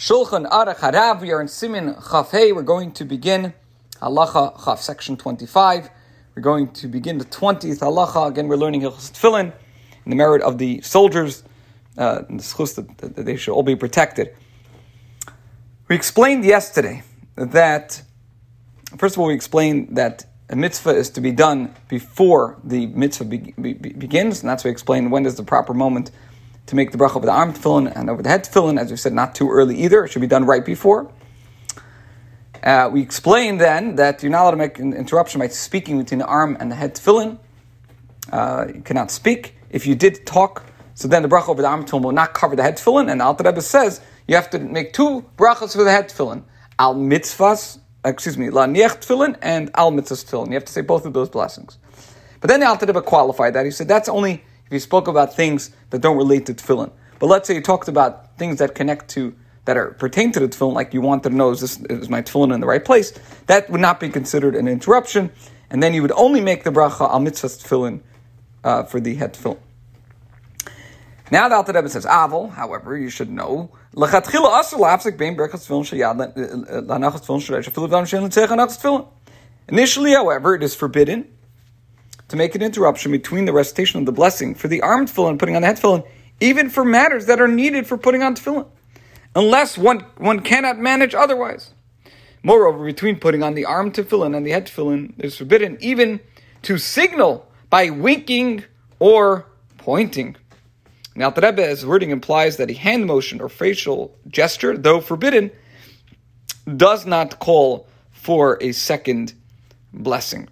Shulchan Aruch Harav. We are in Siman Chaf Hey. We're going to begin Halacha Chaf, section 25. We're going to begin the 20th Halacha. Again, we're learning Hilchos Tefillin in the merit of the soldiers, uh, and the that, that they should all be protected. We explained yesterday that, first of all, we explained that a mitzvah is to be done before the mitzvah be, be, begins, and that's why we explained when is the proper moment to make the bracha over the arm tefillin and over the head tefillin, as we said, not too early either. It should be done right before. Uh, we explained then that you're not allowed to make an interruption by speaking between the arm and the head tefillin. Uh, you cannot speak. If you did talk, so then the bracha over the arm tefillin will not cover the head tefillin. And Alter Rebbe says you have to make two brachas for the head tefillin. Al mitzvahs, excuse me, lehaniach tefillin and al mitzvahs tefillin. You have to say both of those blessings. But then the Alter Rebbe qualified that. He said that's only if you spoke about things that don't relate to tefillin. But let's say you talked about things that connect to that are pertain to the tefillin, like you wanted to know is this is my tefillin in the right place, that would not be considered an interruption, and then you would only make the bracha al mitzvah tefillin uh, for the head tefillin. Now the Alter Rebbe says, however, you should know, Initially, however, it is forbidden to make an interruption between the recitation of the blessing for the armed tefillin and putting on the head tefillin, even for matters that are needed for putting on tefillin, unless one, one cannot manage otherwise. Moreover, between putting on the arm tefillin and the head tefillin, it is forbidden even to signal by winking or pointing. Now, the Rebbe's wording implies that a hand motion or facial gesture, though forbidden, does not call for a second blessing.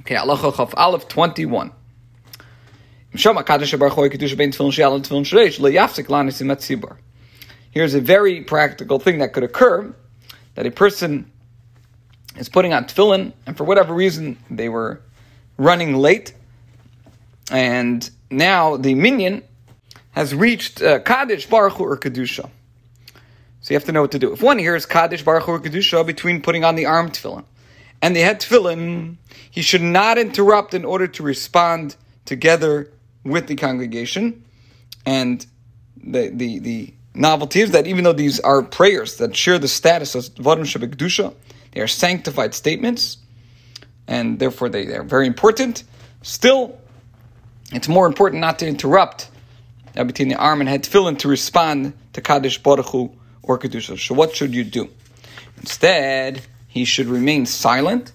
Okay, Halacha Chaf Aleph 21. Here's a very practical thing that could occur that a person is putting on tefillin, and for whatever reason they were running late, and now the minyan has reached uh, Kaddish, Baruch Hu, or Kedusha. So you have to know what to do. If one hears Kaddish, Baruch Hu, or Kedusha between putting on the arm tefillin, and they had tefillin, he should not interrupt in order to respond together with the congregation. And the, the, the novelty is that even though these are prayers that share the status of Vadim Shabbat they are sanctified statements, and therefore they, they are very important. Still, it's more important not to interrupt between the arm and head tefillin to respond to Kaddish Baruch Hu or Kedusha. So what should you do? Instead, he should remain silent,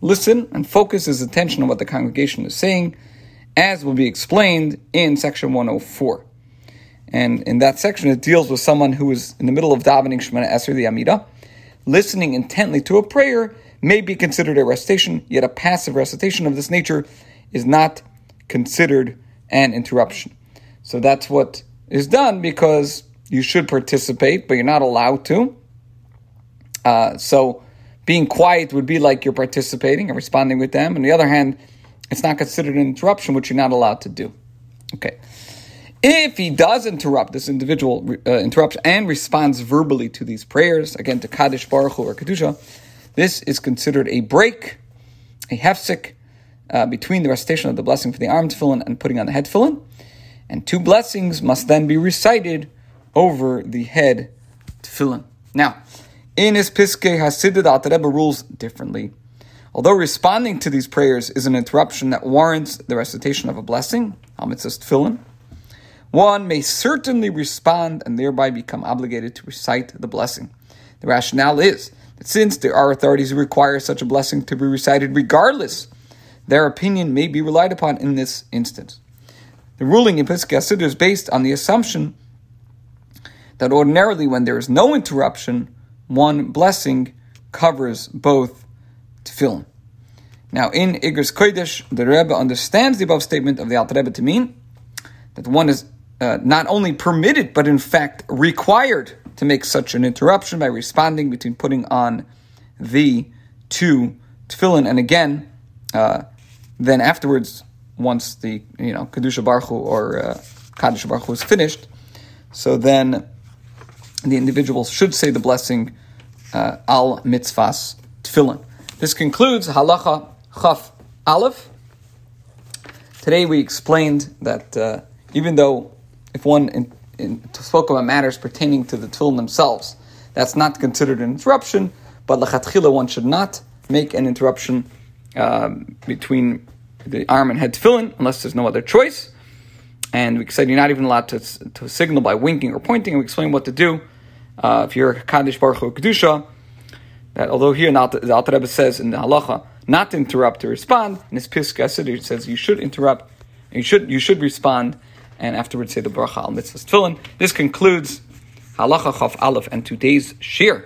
listen, and focus his attention on what the congregation is saying, as will be explained in section 104. And in that section, it deals with someone who is in the middle of davening Shemoneh Esrei, the Amida. Listening intently to a prayer may be considered a recitation, yet a passive recitation of this nature is not considered an interruption. So that's what is done because you should participate, but you're not allowed to. Uh, so being quiet would be like you're participating and responding with them. On the other hand, it's not considered an interruption, which you're not allowed to do. Okay. If he does interrupt, this individual uh, interrupts and responds verbally to these prayers, again to Kaddish Baruch Hu or Kedusha, this is considered a break, a hefsek, uh, between the recitation of the blessing for the arm tefillin and putting on the head tefillin. And two blessings must then be recited over the head tefillin. Now, in his Piskei HaSiddur, the Alter Rebbe rules differently. Although responding to these prayers is an interruption that warrants the recitation of a blessing, Tefillin, one may certainly respond and thereby become obligated to recite the blessing. The rationale is that since there are authorities who require such a blessing to be recited regardless, their opinion may be relied upon in this instance. The ruling in Piskei HaSiddur is based on the assumption that ordinarily when there is no interruption, one blessing covers both tefillin. Now, in Igros Kodesh, the Rebbe understands the above statement of the Alter Rebbe to mean that one is uh, not only permitted, but in fact required to make such an interruption by responding between putting on the two tefillin, and again, uh, then afterwards, once the you know kedusha baruch Hu or uh, kaddish baruch Hu is finished, so then the individual should say the blessing uh, al mitzvahs tefillin. This concludes halacha chaf aleph. Today we explained that uh, even though if one in, in, spoke about matters pertaining to the tefillin themselves. That's not considered an interruption, but lachatchila one should not make an interruption uh, between the arm and head tefillin unless there's no other choice. And we said you're not even allowed to, to signal by winking or pointing, and we explain what to do. Uh, if you're a Kaddish Baruch Hu Kedusha, that although here the Alter Rebbe says in the halacha not to interrupt to respond, in his Pisk it says you should interrupt, you should you should respond, and afterwards say the Baruch al Mitzvah Tefillin. This concludes halacha chaf aleph and today's shiur.